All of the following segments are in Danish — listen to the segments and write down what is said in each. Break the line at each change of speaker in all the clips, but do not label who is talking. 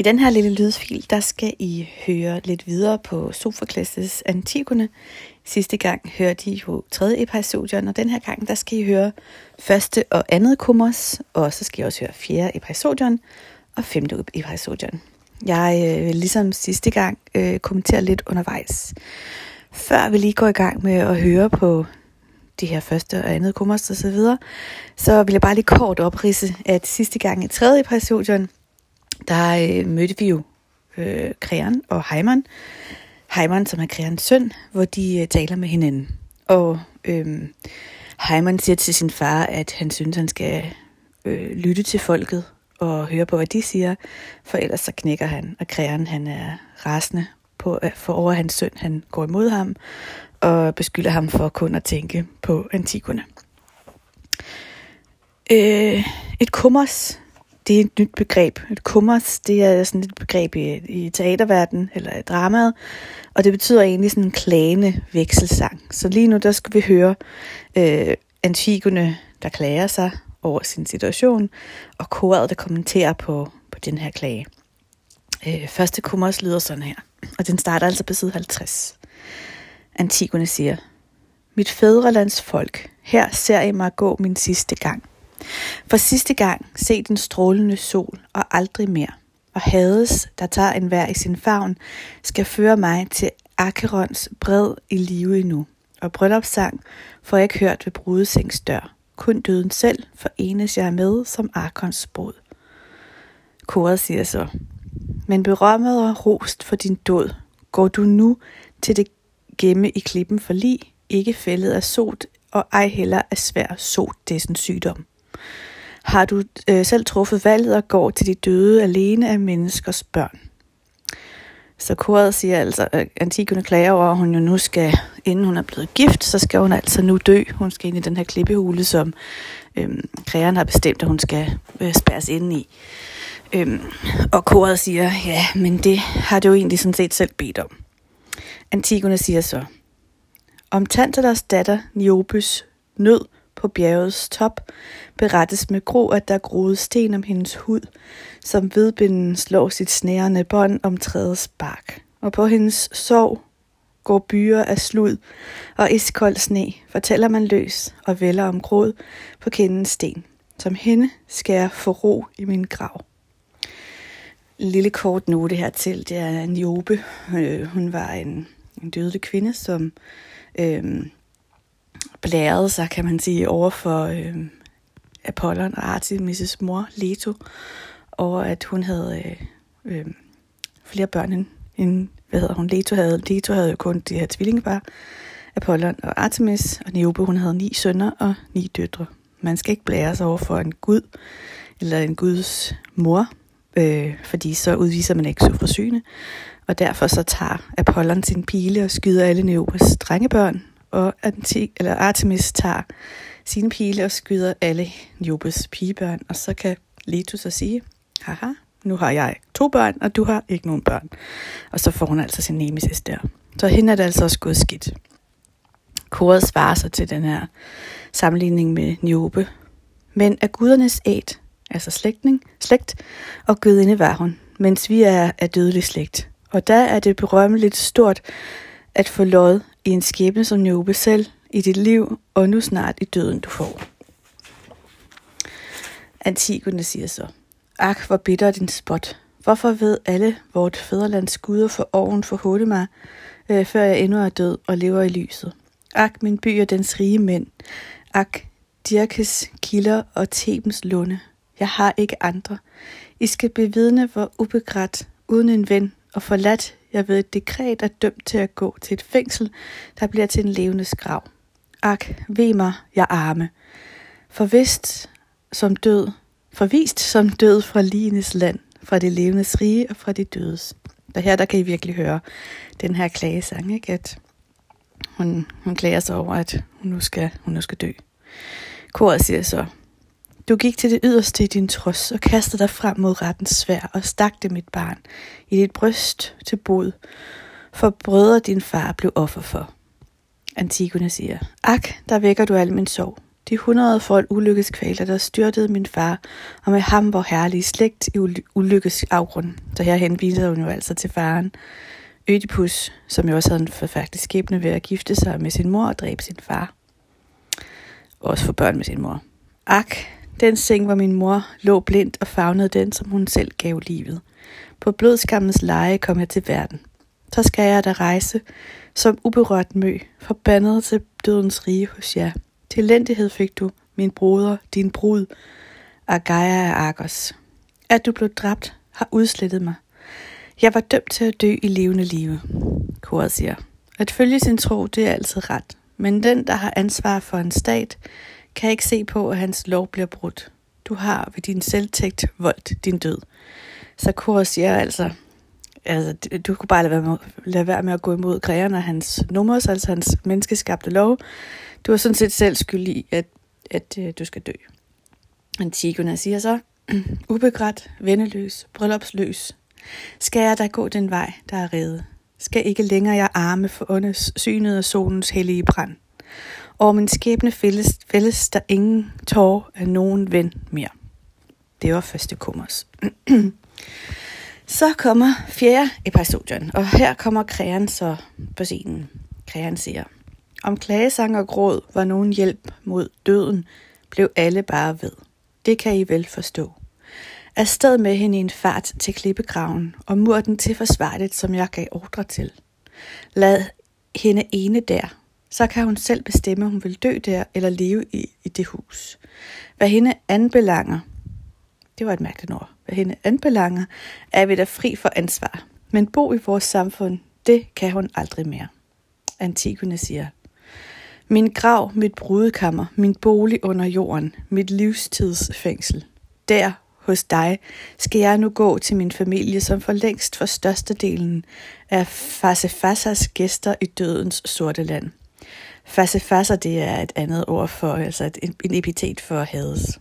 I den her lille lydfil, der skal I høre lidt videre på Sofokles' Antigone. Sidste gang hørte I jo tredje episodion, og den her gang, der skal I høre første og andet kummers, og så skal I også høre fjerde episodion og femte episodion. Jeg øh, vil ligesom sidste gang øh, kommentere lidt undervejs. Før vi lige går i gang med at høre på de her første og andet kummers og så videre, så vil jeg bare lige kort oprise, at sidste gang i tredje episodion, der øh, mødte vi jo øh, Krean og Heimann. Heimann, som er Kreans søn, hvor de øh, taler med hinanden. Og øh, Heimann siger til sin far, at han synes, han skal øh, lytte til folket og høre på, hvad de siger, for ellers så knækker han. Og Krean, han er rasende på, øh, for over hans søn, han går imod ham, og beskylder ham for kun at tænke på Antigone. Øh, et kummers, det er et nyt begreb. Et kummers, det er sådan et begreb i, i teaterverdenen, eller i dramaet, og det betyder egentlig sådan en klagende vekselsang. Så lige nu, der skal vi høre øh, Antigone, der klager sig over sin situation, og koret, der kommenterer på, på den her klage. Øh, første kummers lyder sådan her, og den starter altså på side 50. Antigone siger, Mit fædrelands folk, her ser I mig gå min sidste gang. For sidste gang se den strålende sol og aldrig mere. Og Hades, der tager en vær i sin favn, skal føre mig til Akerons bred i live endnu. Og bryllupssang får jeg ikke hørt ved brudesengs dør. Kun døden selv forenes jeg med som Arkons brud. Koret siger så, men berømmet og rost for din død, går du nu til det gemme i klippen for lig, ikke fældet af sot, og ej heller af svær sot, det er sådan sygdom. Har du øh, selv truffet valget og går til de døde alene af menneskers børn? Så koret siger altså, at Antigone klager over, at hun jo nu skal, inden hun er blevet gift, så skal hun altså nu dø. Hun skal ind i den her klippehule, som øhm, krægeren har bestemt, at hun skal øh, spærres ind i. Øhm, og koret siger, ja, men det har du jo egentlig sådan set selv bedt om. Antigone siger så, om Tantalos datter Niobes nød på bjergets top, berettes med gro, at der groede sten om hendes hud, som vedbinden slår sit snærende bånd om træets bark. Og på hendes sorg går byer af slud og iskold sne, fortæller man løs og vælger om gråd på kendens sten. Som hende skal jeg få ro i min grav. En lille kort note hertil, det er Niobe. Øh, hun var en, en dødelig kvinde, som øh, blærede sig, kan man sige, over for øh, Apollon og Artemis' mor, Leto, over at hun havde øh, øh, flere børn end, end, hvad hedder hun, Leto havde. Leto havde jo kun de her tvillingepar, Apollon og Artemis, og Niobe, hun havde ni sønner og ni døtre. Man skal ikke blære sig over for en gud, eller en guds mor, øh, fordi så udviser man ikke så forsyne. Og derfor så tager Apollon sin pile og skyder alle Neobas drengebørn, og Antik, eller Artemis tager sine pile og skyder alle Jobes pigebørn, og så kan Leto så sige, haha, nu har jeg to børn, og du har ikke nogen børn. Og så får hun altså sin nemesis der. Så hende er det altså også gået skidt. Koret svarer sig til den her sammenligning med Niobe. Men af gudernes æt, altså slægtning, slægt, og gudinde var hun, mens vi er af dødelig slægt. Og der er det berømmeligt stort at få lod i en skæbne som Niobe selv i dit liv, og nu snart i døden du får. Antigone siger så, Ak, hvor bitter din spot. Hvorfor ved alle vort fædrelands guder for oven for mig, øh, før jeg endnu er død og lever i lyset? Ak, min by og dens rige mænd. Ak, Dirkes kilder og Thebens lunde. Jeg har ikke andre. I skal bevidne, hvor ubegrædt, uden en ven og forladt jeg ved et dekret er dømt til at gå til et fængsel, der bliver til en levende grav. Ak, ved mig, jeg arme. Forvist som død, forvist som død fra ligenes land, fra det levendes rige og fra de dødes. Der her, der kan I virkelig høre den her klagesang, ikke? at hun, hun klager sig over, at hun nu skal, hun nu skal dø. Koret siger så, du gik til det yderste i din trods og kastede dig frem mod rettens svær og stak det mit barn i dit bryst til bod, for brødre din far blev offer for. Antigone siger, Ak, der vækker du al min sorg. de hundrede folk ulykkeskvaler, der styrtede min far, og med ham vor herlige slægt i ulykkes afgrund. Så her henviser hun jo altså til faren. Ødipus, som jo også havde en forfærdelig skæbne ved at gifte sig med sin mor og dræbe sin far. Også få børn med sin mor. Ak, den seng, hvor min mor lå blindt og fagnede den, som hun selv gav livet. På blodskammens leje kom jeg til verden. Så skal jeg da rejse, som uberørt mø, forbandet til dødens rige hos jer. Til elendighed fik du, min broder, din brud, Agaia af Argos. At du blev dræbt, har udslettet mig. Jeg var dømt til at dø i levende live. Koret siger, at følge sin tro, det er altid ret. Men den, der har ansvar for en stat, kan ikke se på, at hans lov bliver brudt. Du har ved din selvtægt voldt din død. Så Koret siger altså, altså, du kunne bare lade være, med, lade være med at gå imod græerne og hans nummers, altså hans menneskeskabte lov. Du er sådan set selv skyld i, at, at øh, du skal dø. Antigone siger så, ubegrædt, vendeløs, bryllupsløs, skal jeg da gå den vej, der er reddet. Skal ikke længere jeg arme for åndes synet af solens hellige brand. Og min skæbne fælles, fælles der ingen tår af nogen ven mere. Det var første kummers. så kommer fjerde episodien, og her kommer kræren så på scenen. Kræren siger, om klagesang og gråd var nogen hjælp mod døden, blev alle bare ved. Det kan I vel forstå. Afsted med hende i en fart til klippegraven, og mur den til forsvarligt, som jeg gav ordre til. Lad hende ene der, så kan hun selv bestemme, om hun vil dø der eller leve i, i det hus. Hvad hende anbelanger, det var et mærkeligt ord, hvad hende anbelanger, er vi da fri for ansvar. Men bo i vores samfund, det kan hun aldrig mere. Antigone siger, min grav, mit brudekammer, min bolig under jorden, mit livstidsfængsel. Der hos dig skal jeg nu gå til min familie, som for længst for størstedelen er Fasefasas gæster i dødens sorte land. Fasefasser, det er et andet ord for, altså et, en epitet for hades.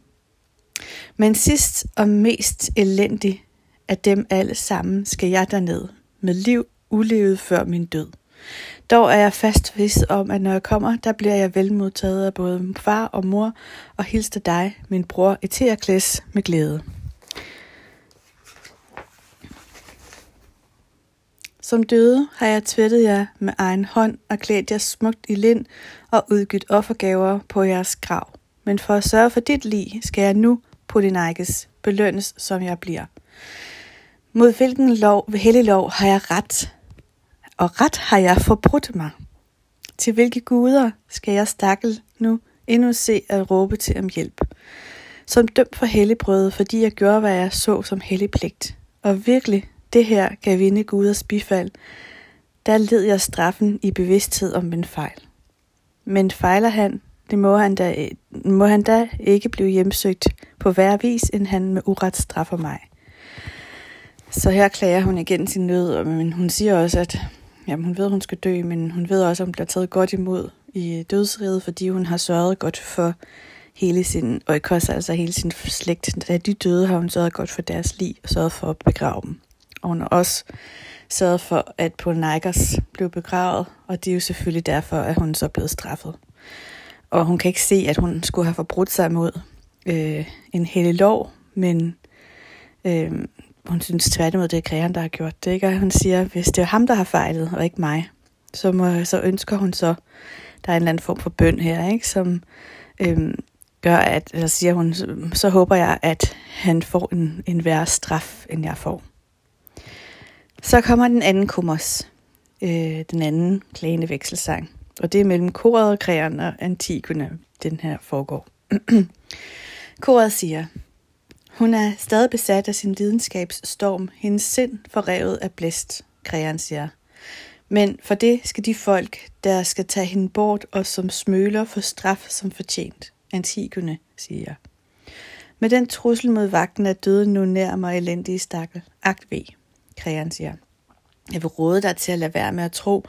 Men sidst og mest elendig af dem alle sammen skal jeg derned, med liv ulevet før min død. Dog er jeg fast vis om, at når jeg kommer, der bliver jeg velmodtaget af både far og mor, og hilste dig, min bror Eteokles, med glæde. Som døde har jeg tvættet jer med egen hånd og klædt jer smukt i lind og udgivet offergaver på jeres grav. Men for at sørge for dit lig, skal jeg nu, Polynikes, belønnes, som jeg bliver. Mod hvilken lov, ved hellig lov, har jeg ret, og ret har jeg forbrudt mig. Til hvilke guder skal jeg stakkel nu endnu se at råbe til om hjælp? Som dømt for helligbrødet, fordi jeg gjorde, hvad jeg så som hellig pligt. Og virkelig, det her kan vinde guders bifald. Der led jeg straffen i bevidsthed om min fejl. Men fejler han, det må han da, må han da ikke blive hjemsøgt på hver vis, end han med uret straffer mig. Så her klager hun igen sin nød, men hun siger også, at jamen, hun ved, at hun skal dø, men hun ved også, at hun bliver taget godt imod i dødsriget, fordi hun har sørget godt for hele sin oikos, altså hele sin slægt. Da de døde, har hun sørget godt for deres liv og sørget for at begrave dem. Og hun har også sørget for, at Paul Nikers blev begravet, og det er jo selvfølgelig derfor, at hun så er blevet straffet. Og hun kan ikke se, at hun skulle have forbrudt sig mod øh, en hellig lov, men øh, hun synes tværtimod, det er kræren, der har gjort det. Ikke? Og hun siger, hvis det er ham, der har fejlet, og ikke mig, så, må, så ønsker hun så, der er en eller anden form for bøn her, ikke? som øh, gør, at, eller siger hun, så, så håber jeg, at han får en, en værre straf, end jeg får. Så kommer den anden kummers, øh, den anden klagende vekselsang. Og det er mellem koret, kræren og Antigone, den her foregår. koret siger, hun er stadig besat af sin lidenskabsstorm, hendes sind forrevet af blæst, kræren siger. Men for det skal de folk, der skal tage hende bort og som smøler for straf som fortjent. Antigone siger. Med den trussel mod vagten er døden nu nær mig elendige stakkel. Agt ved. Kreon siger. Jeg vil råde dig til at lade være med at tro,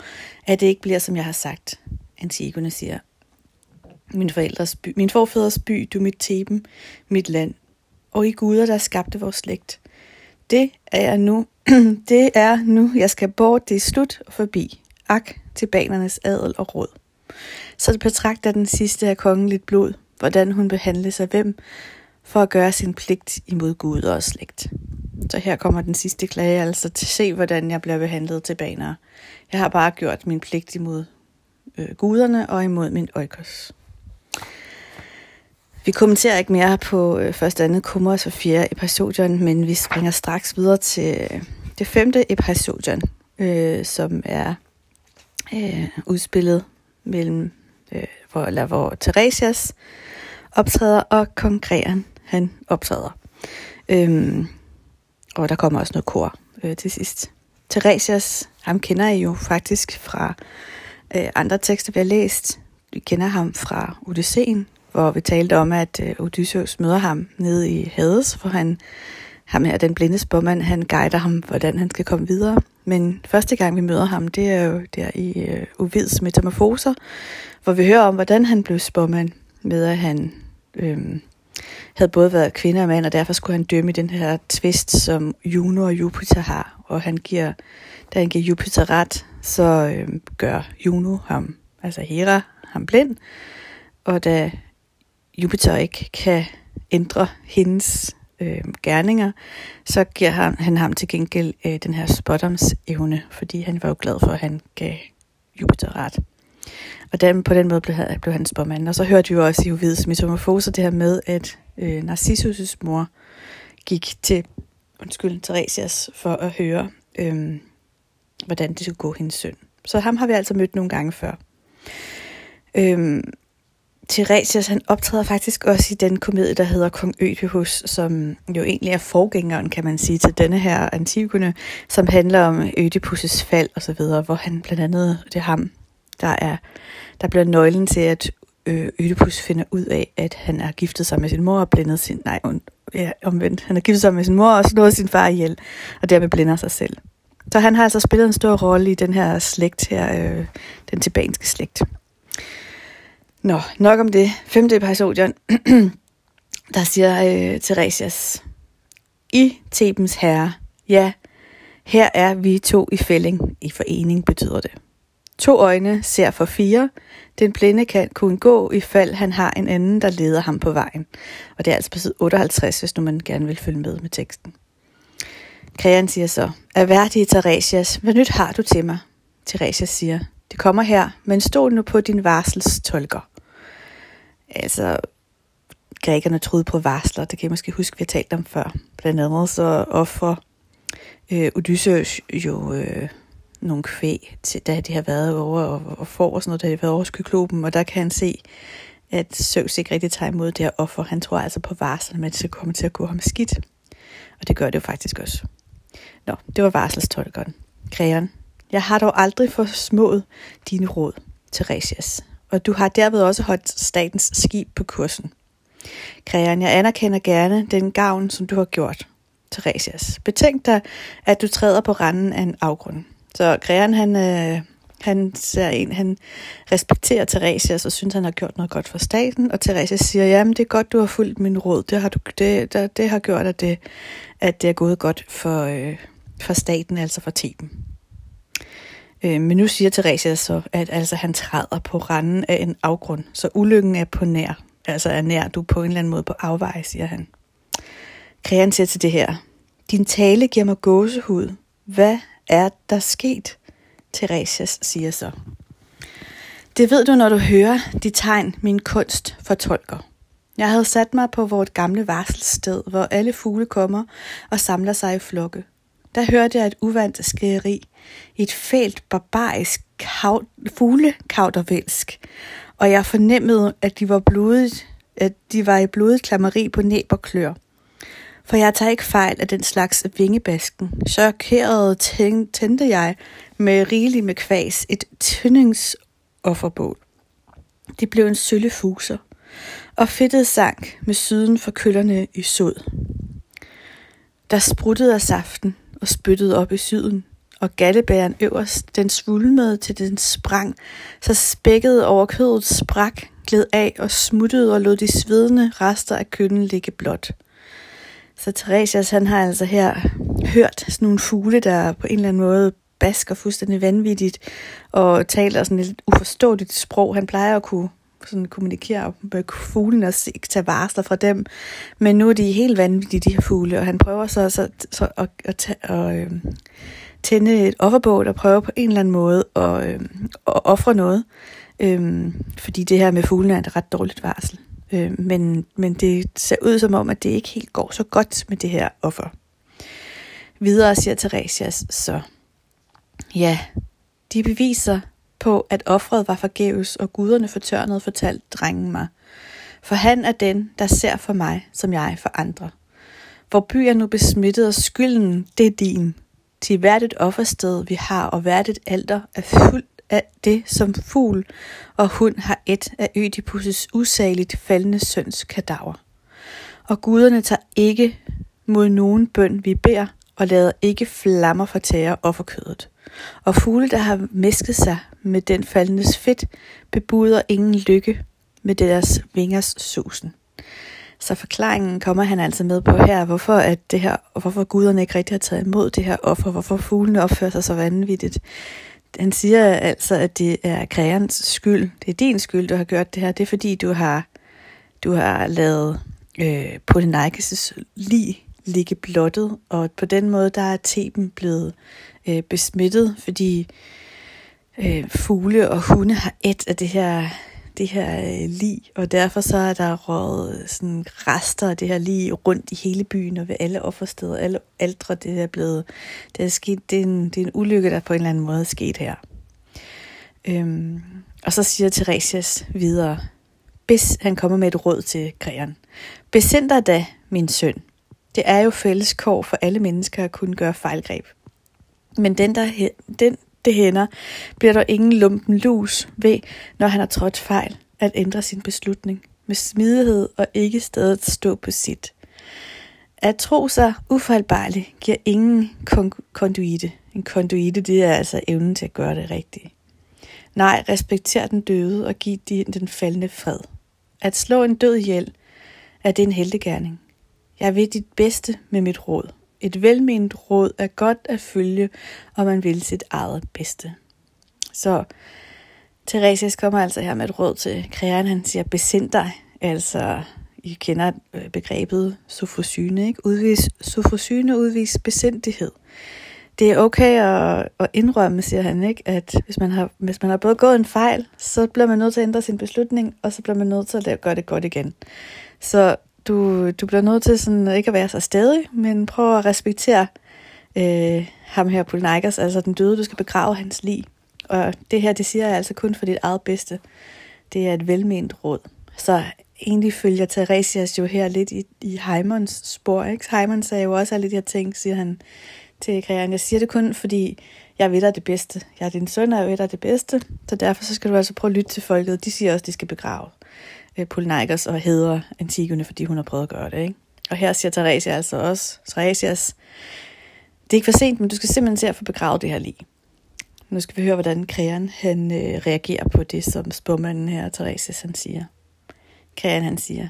at det ikke bliver, som jeg har sagt. Antigone siger. Min, forældres by, min forfædres by, du mit Teben, mit land, og I guder, der skabte vores slægt. Det er jeg nu, det er nu, jeg skal bort, det er slut og forbi. Ak til banernes adel og råd. Så det betragter den sidste af kongeligt blod, hvordan hun behandles af hvem, for at gøre sin pligt imod Gud og slægt. Så her kommer den sidste klage, altså til se, hvordan jeg bliver behandlet til baner. Jeg har bare gjort min pligt imod øh, guderne og imod min oikos. Vi kommenterer ikke mere på øh, første, andet kummer og fjerde episodion, men vi springer straks videre til øh, det femte episodion, øh, som er øh, udspillet mellem, øh, hvor, eller hvor Theresias optræder, og kong han optræder. Øhm, og der kommer også noget kor øh, til sidst. Theresias, ham kender I jo faktisk fra øh, andre tekster, vi har læst. Vi kender ham fra Odysseen, hvor vi talte om, at øh, Odysseus møder ham nede i Hades, hvor han, ham her, den blinde spåmand, han guider ham, hvordan han skal komme videre. Men første gang vi møder ham, det er jo der i øh, Ovids Metamorfoser, hvor vi hører om, hvordan han blev spåmand, med at han øh, havde både været kvinde og mand, og derfor skulle han dømme i den her tvist, som Juno og Jupiter har. Og han giver, da han giver Jupiter ret, så øh, gør Juno ham, altså Hera, ham blind. Og da Jupiter ikke kan ændre hendes øh, gerninger, så giver han, han ham til gengæld øh, den her spottomsevne, fordi han var jo glad for, at han gav Jupiter ret. Og den, på den måde blev, blev han spåmand. Og så hørte vi jo også i Ovids Metamorfose det her med, at øh, Narcissus' mor gik til undskyld, Theresias for at høre, øh, hvordan det skulle gå hendes søn. Så ham har vi altså mødt nogle gange før. Øh, Theresias han optræder faktisk også i den komedie, der hedder Kong Ødipus, som jo egentlig er forgængeren, kan man sige, til denne her Antigone, som handler om Ødipus' fald og så videre, hvor han blandt andet, det er ham, der er der bliver nøglen til, at øh, Ødipus finder ud af, at han er giftet sig med sin mor og blændet sin... Nej, ja, omvendt. Han er giftet sig med sin mor og slået sin far ihjel, og dermed blænder sig selv. Så han har altså spillet en stor rolle i den her slægt her, øh, den tibanske slægt. Nå, nok om det. Femte episodion, der siger øh, Theresias, I Thebens herre, ja, her er vi to i fælling. I forening betyder det. To øjne ser for fire. Den blinde kan kun gå, i fald han har en anden, der leder ham på vejen. Og det er altså på side 58, hvis nu man gerne vil følge med med teksten. Krean siger så, Erværdige Theresias, hvad nyt har du til mig? Theresias siger, det kommer her, men stol nu på din varsels tolker. Altså, grækerne troede på varsler, det kan jeg måske huske, vi har talt om før. Blandt andet så offer øh, Odysseus jo øh, nogle kvæg, til, da de har været over og, og får og sådan noget, da de har været over skyklopen, og der kan han se, at Søvs ikke rigtig tager imod det her offer. Han tror altså på varsel, at det kommer til at gå ham skidt. Og det gør det jo faktisk også. Nå, det var varselstolkeren. Kræren. Jeg har dog aldrig forsmået dine råd, Theresias. Og du har derved også holdt statens skib på kursen. Kræren, jeg anerkender gerne den gavn, som du har gjort, Theresias. Betænk dig, at du træder på randen af en afgrund. Så Græren, han, øh, han ser en, han respekterer Theresia, og synes, han har gjort noget godt for staten. Og Theresia siger, jamen det er godt, du har fulgt min råd. Det har, du, det, det, det har gjort, at det, at det er gået godt for, øh, for staten, altså for Theben. Øh, men nu siger Theresia så, at altså, han træder på randen af en afgrund, så ulykken er på nær. Altså er nær, du på en eller anden måde på afvej, siger han. Krean siger til det her, din tale giver mig gåsehud. Hvad er der sket? Theresias siger så. Det ved du, når du hører de tegn, min kunst fortolker. Jeg havde sat mig på vort gamle varselssted, hvor alle fugle kommer og samler sig i flokke. Der hørte jeg et uvandt skæri, et fælt barbarisk kav- fuglekautervælsk, og jeg fornemmede, at de var blodet, at de var i blodet klammeri på næb og klør. For jeg tager ikke fejl af den slags vingebasken. Chokeret tændte jeg med rigeligt med kvæs et tyndingsofferbål. Det blev en sølle fuser, og fedtet sank med syden for køllerne i sod. Der spruttede af saften og spyttede op i syden, og gallebæren øverst, den svulmede til den sprang, så spækket over kødet sprak, gled af og smuttede og lod de svedende rester af kønnen ligge blot. Så Theresias, han har altså her hørt sådan nogle fugle, der på en eller anden måde basker fuldstændig vanvittigt og taler sådan et uforståeligt sprog. Han plejer at kunne sådan kommunikere med fuglene og se, tage varsler fra dem. Men nu er de helt vanvittige, de her fugle, og han prøver så, så, så at, at, at, at øh, tænde et offerbål og prøve på en eller anden måde at, øh, at ofre noget. Øh, fordi det her med fuglene er et ret dårligt varsel. Øh, men, men det ser ud som om, at det ikke helt går så godt med det her offer. Videre siger Theresias så, ja, de beviser på, at offret var forgæves, og guderne fortørnede, fortalte drengen mig. For han er den, der ser for mig, som jeg for andre. Hvor by er nu besmittet, og skylden, det er din. Til hvert et offersted, vi har, og hvert et alter, er fuldt af det, som fugl og hund har et af Ødipus' usageligt faldende søns kadaver. Og guderne tager ikke mod nogen bøn, vi beder, og lader ikke flammer fortære offerkødet. Og fugle, der har mæsket sig med den faldendes fedt, bebuder ingen lykke med deres vingers susen. Så forklaringen kommer han altså med på her, hvorfor, at det her, hvorfor guderne ikke rigtig har taget imod det her offer, hvorfor fuglene opfører sig så vanvittigt. Han siger altså, at det er kreerens skyld. Det er din skyld, du har gjort det her. Det er fordi, du har, du har lavet øh, Polynikes lig ligge blottet, og på den måde der er teben blevet øh, besmittet, fordi øh, fugle og hunde har et af det her det her øh, lig, og derfor så er der røget øh, sådan rester af det her lig rundt i hele byen og ved alle offersteder, alle ældre, det er blevet, det er sket, det er, en, det er en ulykke, der på en eller anden måde er sket her. Øhm, og så siger Theresias videre, bis han kommer med et råd til Græren. Besind dig da, min søn. Det er jo fælles kår for alle mennesker at kunne gøre fejlgreb. Men den, der, den det hænder, bliver der ingen lumpen lus ved, når han har trådt fejl, at ændre sin beslutning med smidighed og ikke stedet stå på sit. At tro sig ufejlbarlig giver ingen konduite. En konduite, det er altså evnen til at gøre det rigtigt. Nej, respekter den døde og giv den faldende fred. At slå en død ihjel, er det en heldegærning. Jeg vil dit bedste med mit råd. Et velment råd er godt at følge, og man vil sit eget bedste. Så Theresias kommer altså her med et råd til kreeren. Han siger, besind dig. Altså, I kender øh, begrebet sofrosyne, ikke? Udvis, sofrosyne udvis besindighed. Det er okay at, at indrømme, siger han, ikke? at hvis man, har, hvis man har både gået en fejl, så bliver man nødt til at ændre sin beslutning, og så bliver man nødt til at gøre det godt igen. Så du, du bliver nødt til sådan ikke at være så stedig, men prøv at respektere øh, ham her, Polynikos, altså den døde, du skal begrave hans lig. Og det her, det siger jeg altså kun for dit eget bedste. Det er et velment råd. Så egentlig følger Theresias jo her lidt i, i Heimons spor. Ikke? Heimon sagde jo også alle de her ting, siger han til Græren. Jeg siger det kun, fordi jeg ved dig det bedste. Jeg er din søn, og jeg ved dig det bedste. Så derfor så skal du altså prøve at lytte til folket. De siger også, at de skal begrave Øh, Pulnikers Polynikos og hedder Antigone, fordi hun har prøvet at gøre det. Ikke? Og her siger Theresia altså også, Theresias, det er ikke for sent, men du skal simpelthen se at få begravet det her lige. Nu skal vi høre, hvordan Krean han øh, reagerer på det, som spåmanden her, Theresias, han siger. Krean han siger,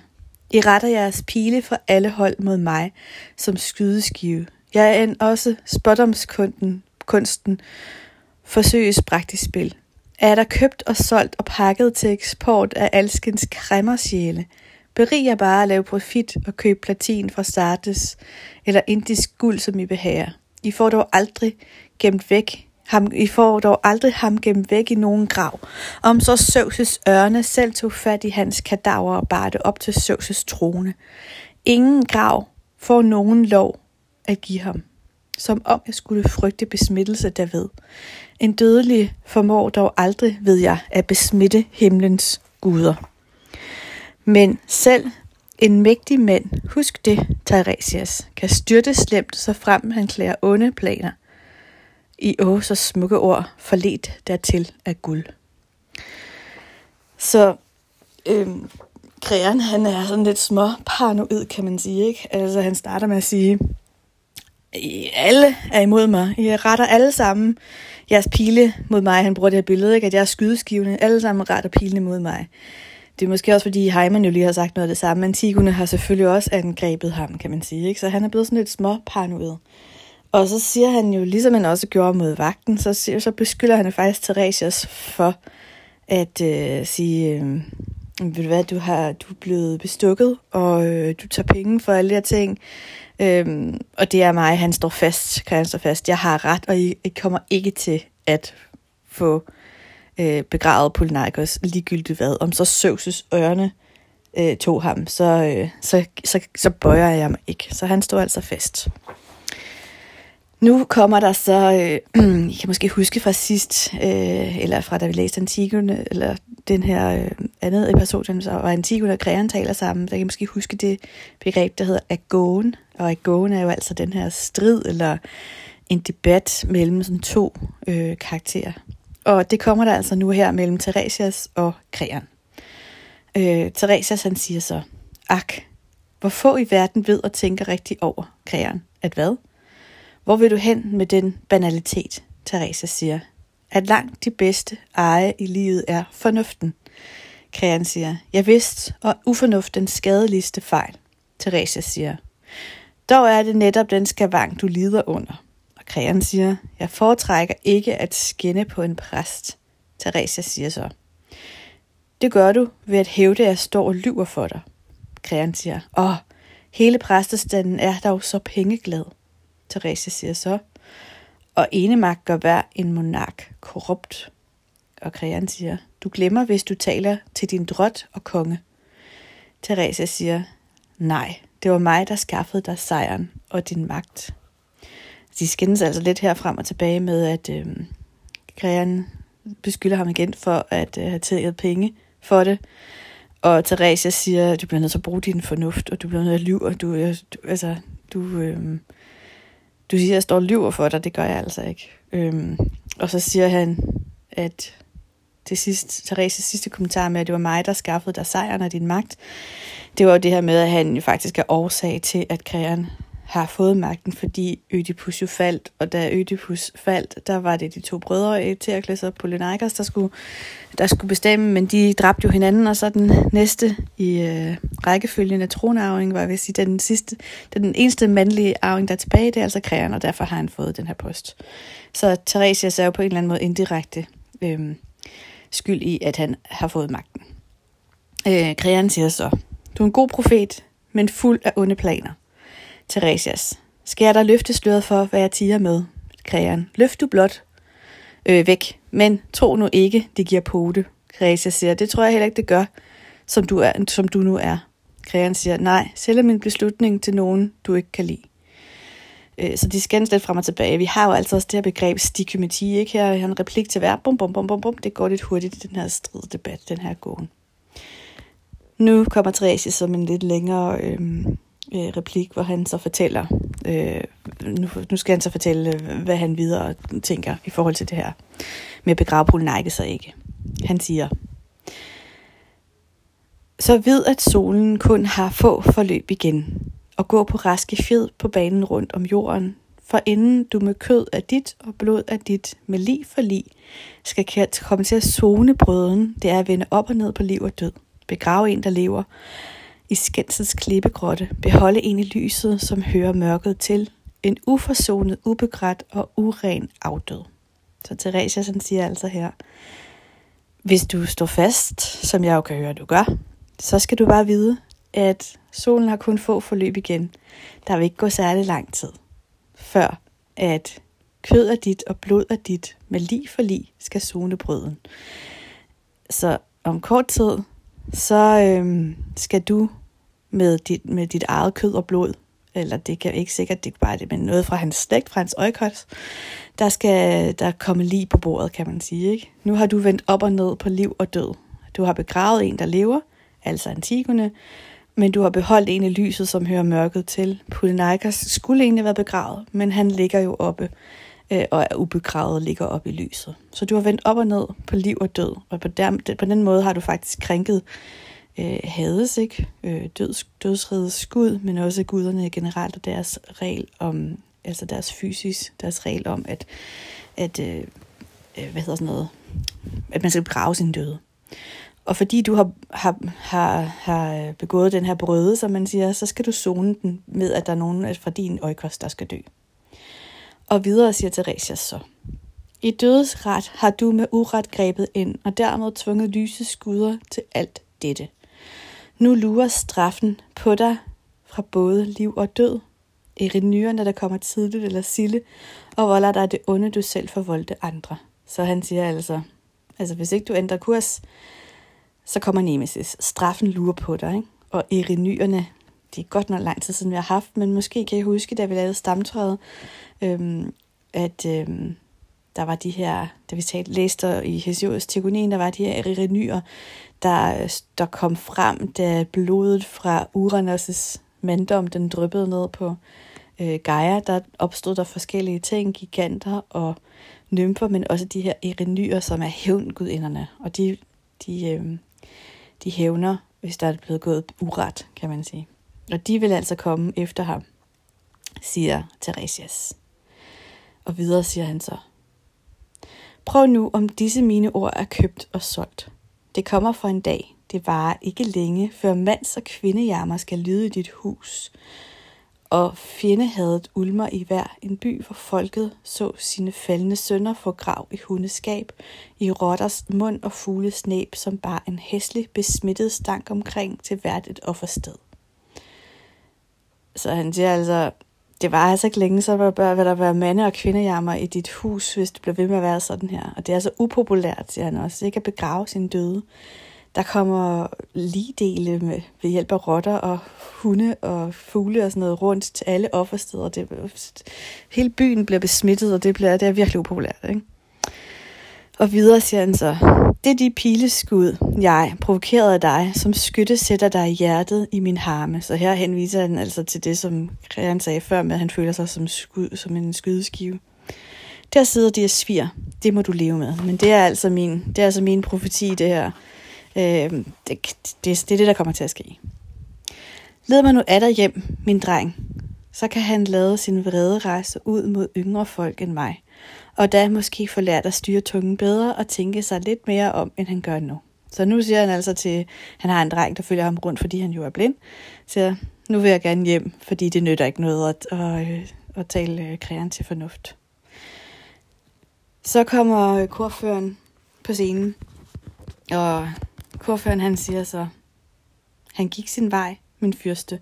I retter jeres pile fra alle hold mod mig som skydeskive. Jeg er en også spottomskunsten kunsten forsøges praktisk spil er der købt og solgt og pakket til eksport af alskens kræmmersjæle. Berig jer bare at lave profit og køb platin fra Sartes eller indisk guld, som I behager. I får dog aldrig gemt væk ham, I får dog aldrig ham gemt væk i nogen grav. Om så Søvses ørne selv tog fat i hans kadaver og bar det op til Søvses trone. Ingen grav får nogen lov at give ham som om jeg skulle frygte besmittelse derved. En dødelig formår dog aldrig, ved jeg, at besmitte himlens guder. Men selv en mægtig mand, husk det, Tiresias, kan styrte slemt, så frem han klæder onde planer. I åh, så smukke ord, forlet dertil af guld. Så øhm, kræren, han er sådan lidt små paranoid, kan man sige. Ikke? Altså, han starter med at sige, i alle er imod mig. I retter alle sammen jeres pile mod mig. Han bruger det her billede, ikke? at jeg er skydeskivende. Alle sammen retter pilene mod mig. Det er måske også, fordi Heimann jo lige har sagt noget af det samme. Antigone har selvfølgelig også angrebet ham, kan man sige. Ikke? Så han er blevet sådan lidt små paranoid. Og så siger han jo, ligesom han også gjorde mod vagten, så, siger, så beskylder han faktisk Theresias for at øh, sige, øh, ved du hvad, du, har, du er blevet bestukket, og øh, du tager penge for alle de her ting. Øhm, og det er mig, han står fast, kan han stå fast. Jeg har ret, og I, I kommer ikke til at få øh, begravet Polynikos ligegyldigt hvad. Om så Søvses ørne øh, tog ham, så, øh, så, så, så bøjer jeg mig ikke. Så han står altså fast. Nu kommer der så, øh, I kan måske huske fra sidst, øh, eller fra da vi læste Antigone, eller den her øh, andet episode, så var Antigone og Kreon taler sammen, der kan I måske huske det begreb, der hedder agon. Og agon er jo altså den her strid, eller en debat mellem sådan to øh, karakterer. Og det kommer der altså nu her mellem Theresias og Kreon. Øh, Theresias han siger så, ak, hvor få i verden ved at tænke rigtigt over Kreon. At hvad? Hvor vil du hen med den banalitet? Teresa siger. At langt de bedste eje i livet er fornuften. Krean siger, jeg vidst, og ufornuftens skadeligste fejl. Teresa siger, dog er det netop den skavang, du lider under. Og krægeren siger, jeg foretrækker ikke at skinne på en præst. Teresa siger så, det gør du ved at hævde, at jeg står og lyver for dig. Krægeren siger, åh, hele præstestanden er dog så pengeglad. Teresa siger så. Og enemagt gør hver en monark korrupt. Og krægeren siger, du glemmer, hvis du taler til din drot og konge. Teresa siger, nej, det var mig, der skaffede dig sejren og din magt. De skændes altså lidt her frem og tilbage med, at øh, Krean beskylder ham igen for at øh, have taget penge for det. Og Theresia siger, du bliver nødt til at bruge din fornuft, og du bliver nødt til at lyve, og du, øh, du, altså, du, øh, du siger, at jeg står og lyver for dig, det gør jeg altså ikke. Øh, og så siger han, at det sidste, Thereses sidste kommentar med, at det var mig, der skaffede dig sejren og din magt, det var jo det her med, at han jo faktisk er årsag til, at Kreon har fået magten, fordi Ødipus jo faldt, og da Ødipus faldt, der var det de to brødre eh, Eteokles og Polynikos, der skulle, der skulle bestemme, men de dræbte jo hinanden, og så den næste i øh, rækkefølgen af tronarving var hvis den sidste, den eneste mandlige arving, der er tilbage, det er altså Kreon, og derfor har han fået den her post. Så Theresias er jo på en eller anden måde indirekte øh, skyld i, at han har fået magten. Øh, Kreon siger så, du er en god profet, men fuld af onde planer. Theresias. Skal jeg da løfte sløret for, hvad jeg tiger med? Krean. Løft du blot øh, væk, men tro nu ikke, det giver pote. Theresias siger, det tror jeg heller ikke, det gør, som du, er, som du nu er. Krean siger, nej, selv min beslutning til nogen, du ikke kan lide. Øh, så de skændes lidt frem og tilbage. Vi har jo altså også det her begreb stikymeti, ikke? Her har en replik til hver. Bum, bum, bum, bum, bum. Det går lidt hurtigt i den her striddebat, den her gåen. Nu kommer Therese som en lidt længere øhm, øh, replik, hvor han så fortæller, øh, nu, nu skal han så fortælle, øh, hvad han videre tænker i forhold til det her med at begrave sig ikke. Han siger, så ved at solen kun har få forløb igen, og gå på raske fjed på banen rundt om jorden, for inden du med kød af dit og blod af dit, med lig for lig, skal komme til at zone brøden, det er at vende op og ned på liv og død, begrave en, der lever, i skænsels klippegrotte, beholde en i lyset, som hører mørket til, en uforsonet, ubegrædt og uren afdød. Så Theresia sådan siger altså her, hvis du står fast, som jeg jo kan høre, du gør, så skal du bare vide, at solen har kun få forløb igen. Der vil ikke gå særlig lang tid, før at kød er dit og blod er dit, med lige for lige skal zone brøden. Så om kort tid, så øhm, skal du med dit, med dit eget kød og blod, eller det kan ikke sikkert, det er bare det, men noget fra hans slægt, fra hans øjekos, der skal der komme lige på bordet, kan man sige. Ikke? Nu har du vendt op og ned på liv og død. Du har begravet en, der lever, altså Antigone, men du har beholdt en i lyset, som hører mørket til. Polynikas skulle egentlig være begravet, men han ligger jo oppe øh, og er ubegravet ligger op i lyset. Så du har vendt op og ned på liv og død, og på, den, på den måde har du faktisk krænket øh, hades, ikke? Øh, døds, dødsrigets skud, men også guderne generelt og deres regel om, altså deres fysisk, deres regel om, at, at øh, øh hvad hedder sådan noget, at man skal begrave sin døde. Og fordi du har, har, har, har begået den her brøde, som man siger, så skal du zone den med, at der er nogen fra din øjkost, der skal dø. Og videre siger Theresias så, i dødes ret har du med uret grebet ind, og dermed tvunget lyse skudder til alt dette. Nu lurer straffen på dig fra både liv og død, erinyrerne, der kommer tidligt eller sille, og volder dig det onde, du selv forvoldte andre. Så han siger altså, altså hvis ikke du ændrer kurs, så kommer Nemesis. Straffen lurer på dig, ikke? Og erinyerne, det er godt nok lang tid siden, vi har haft, men måske kan I huske, da vi lavede stamtræet, øhm, at øhm, der var de her, da vi talte, læste i Hesiod's Tegonien, der var de her erinyer, der, der kom frem, da blodet fra Uranus' manddom, den dryppede ned på øh, Gaia, der opstod der forskellige ting, giganter og nymfer, men også de her erinyer, som er hævngudinderne, og de, de, øh, de hævner, hvis der er blevet gået uret, kan man sige. Og de vil altså komme efter ham, siger Theresias. Og videre siger han så, Prøv nu, om disse mine ord er købt og solgt. Det kommer for en dag. Det varer ikke længe, før mands- og kvindejammer skal lyde i dit hus. Og fjendehadet ulmer i hver en by, hvor folket så sine faldende sønner få grav i hundeskab, i rotters mund og fugles næb, som bar en hæslig, besmittet stank omkring til hvert et offersted. Så han siger altså, det var altså ikke længe, så vil der være mande- og kvindejammer i dit hus, hvis det bliver ved med at være sådan her. Og det er altså upopulært, siger han også, ikke at begrave sin døde. Der kommer ligedele med, ved hjælp af rotter og hunde og fugle og sådan noget rundt til alle offersteder. Det, hele byen bliver besmittet, og det, bliver, det er virkelig upopulært. Ikke? Og videre siger han så, det er de pileskud, jeg, provokerede dig, som skytte sætter dig i hjertet i min harme. Så her henviser han altså til det, som Christian sagde før, med at han føler sig som, skud, som en skydeskive. Der sidder de og svir. Det må du leve med. Men det er altså min, det er altså min profeti, det her. Øh, det, det, det er det, der kommer til at ske. Leder man nu af dig hjem, min dreng. Så kan han lade sin vrede rejse ud mod yngre folk end mig – og da måske få lært at styre tungen bedre og tænke sig lidt mere om, end han gør nu. Så nu siger han altså til, han har en dreng, der følger ham rundt, fordi han jo er blind, så nu vil jeg gerne hjem, fordi det nytter ikke noget at, at, øh, at, tale øh, kræren til fornuft. Så kommer øh, korføren på scenen, og korføren han siger så, han gik sin vej, min fyrste,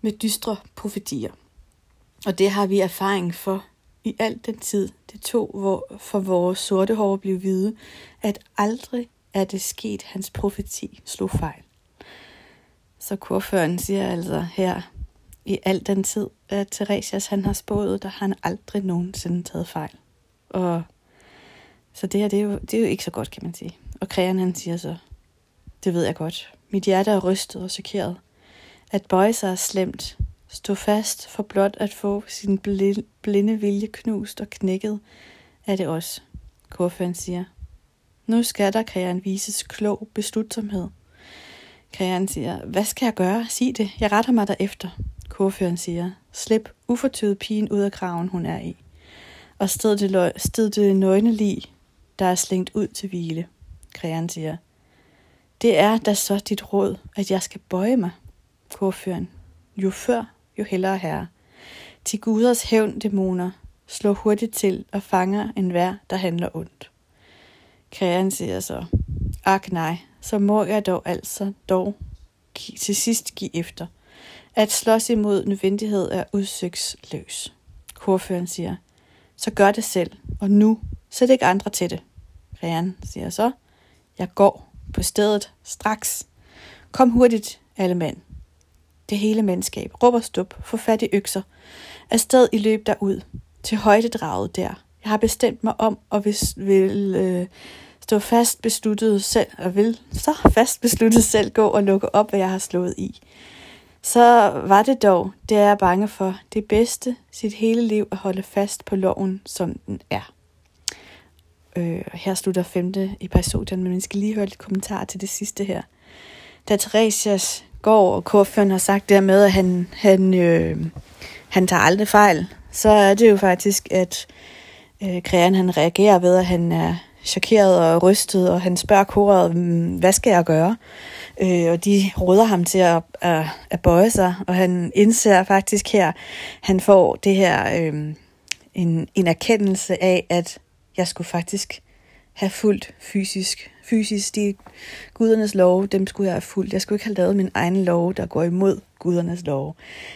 med dystre profetier. Og det har vi erfaring for i al den tid, det tog hvor, for vores sorte hår blev hvide, at aldrig er det sket, hans profeti slog fejl. Så kurføren siger altså her, i al den tid, at Theresias han har spået, der har han aldrig nogensinde taget fejl. Og så det her, det er, jo, det er jo ikke så godt, kan man sige. Og krægeren han siger så, det ved jeg godt. Mit hjerte er rystet og chokeret. At bøje sig er slemt, Stå fast for blot at få sin blinde vilje knust og knækket, er det også, Korføren siger. Nu skal der, Kræren, vises klog beslutsomhed. Kræren siger, hvad skal jeg gøre? Sig det, jeg retter mig derefter. Korføren siger, slip ufortøvet pigen ud af kraven, hun er i. Og sted det, sted det nøgne lig, der er slængt ud til hvile. Kræren siger, det er da så dit råd, at jeg skal bøje mig. Korføren, jo før, jo hellere herre. Til guders hævn dæmoner, slå hurtigt til og fanger enhver, der handler ondt. Kræren siger så, ak nej, så må jeg dog altså dog til sidst give efter. At slås imod nødvendighed er udsøgsløs. Korføren siger, så gør det selv, og nu sæt ikke andre til det. Kræren siger så, jeg går på stedet straks. Kom hurtigt, alle mand det hele mandskab, råber stup, få fat i økser, afsted i løb derud, til højdedraget der. Jeg har bestemt mig om, og hvis vil øh, stå fast besluttet selv, og vil så fast besluttet selv gå og lukke op, hvad jeg har slået i. Så var det dog, det er jeg bange for, det bedste sit hele liv at holde fast på loven, som den er. Øh, her slutter femte episoden, men vi skal lige høre lidt kommentar til det sidste her. Da Theresias går, og Korføren har sagt dermed, at han, han, øh, han tager aldrig fejl, så er det jo faktisk, at øh, Krean han reagerer ved, at han er chokeret og rystet, og han spørger koret, mm, hvad skal jeg gøre? Øh, og de råder ham til at, at, at bøje sig, og han indser faktisk her, han får det her, øh, en, en erkendelse af, at jeg skulle faktisk have fuldt fysisk fysisk. De gudernes love, dem skulle jeg have fulgt. Jeg skulle ikke have lavet min egen lov, der går imod gudernes love.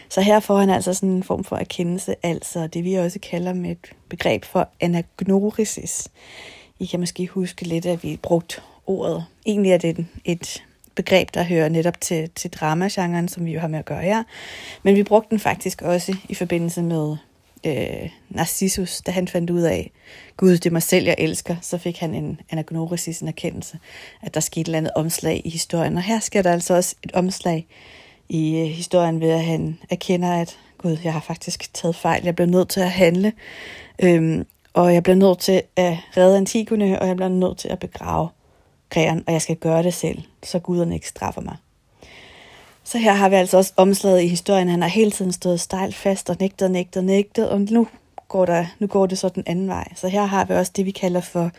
Så her får han altså sådan en form for erkendelse, altså det vi også kalder med et begreb for anagnorisis. I kan måske huske lidt, at vi brugt ordet. Egentlig er det et begreb, der hører netop til, til dramagenren, som vi jo har med at gøre her. Men vi brugte den faktisk også i forbindelse med øh, Narcissus, da han fandt ud af, Gud, det er mig selv, jeg elsker, så fik han en anagnorisis, en erkendelse, at der skete et eller andet omslag i historien. Og her sker der altså også et omslag i øh, historien ved, at han erkender, at Gud, jeg har faktisk taget fejl, jeg bliver nødt til at handle, øhm, og jeg bliver nødt til at redde Antigone, og jeg bliver nødt til at begrave græren, og jeg skal gøre det selv, så guderne ikke straffer mig. Så her har vi altså også omslaget i historien. Han har hele tiden stået stejlt fast og nægtet, nægtet, nægtet, og nu går, der, nu går det så den anden vej. Så her har vi også det, vi kalder for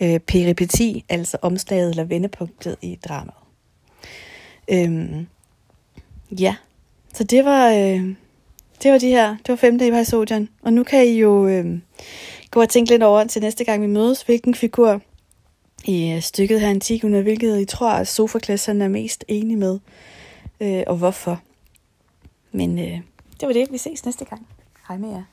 øh, peripeti, altså omslaget eller vendepunktet i dramaet. Øhm, ja, så det var, øh, det var de her, det var femte episodian. Og nu kan I jo øh, gå og tænke lidt over til næste gang vi mødes, hvilken figur i øh, stykket her Antigone, hvilket I tror, at Sofokles er mest enig med øh, og hvorfor. Men øh, det var det. Vi ses næste gang. Hej med jer.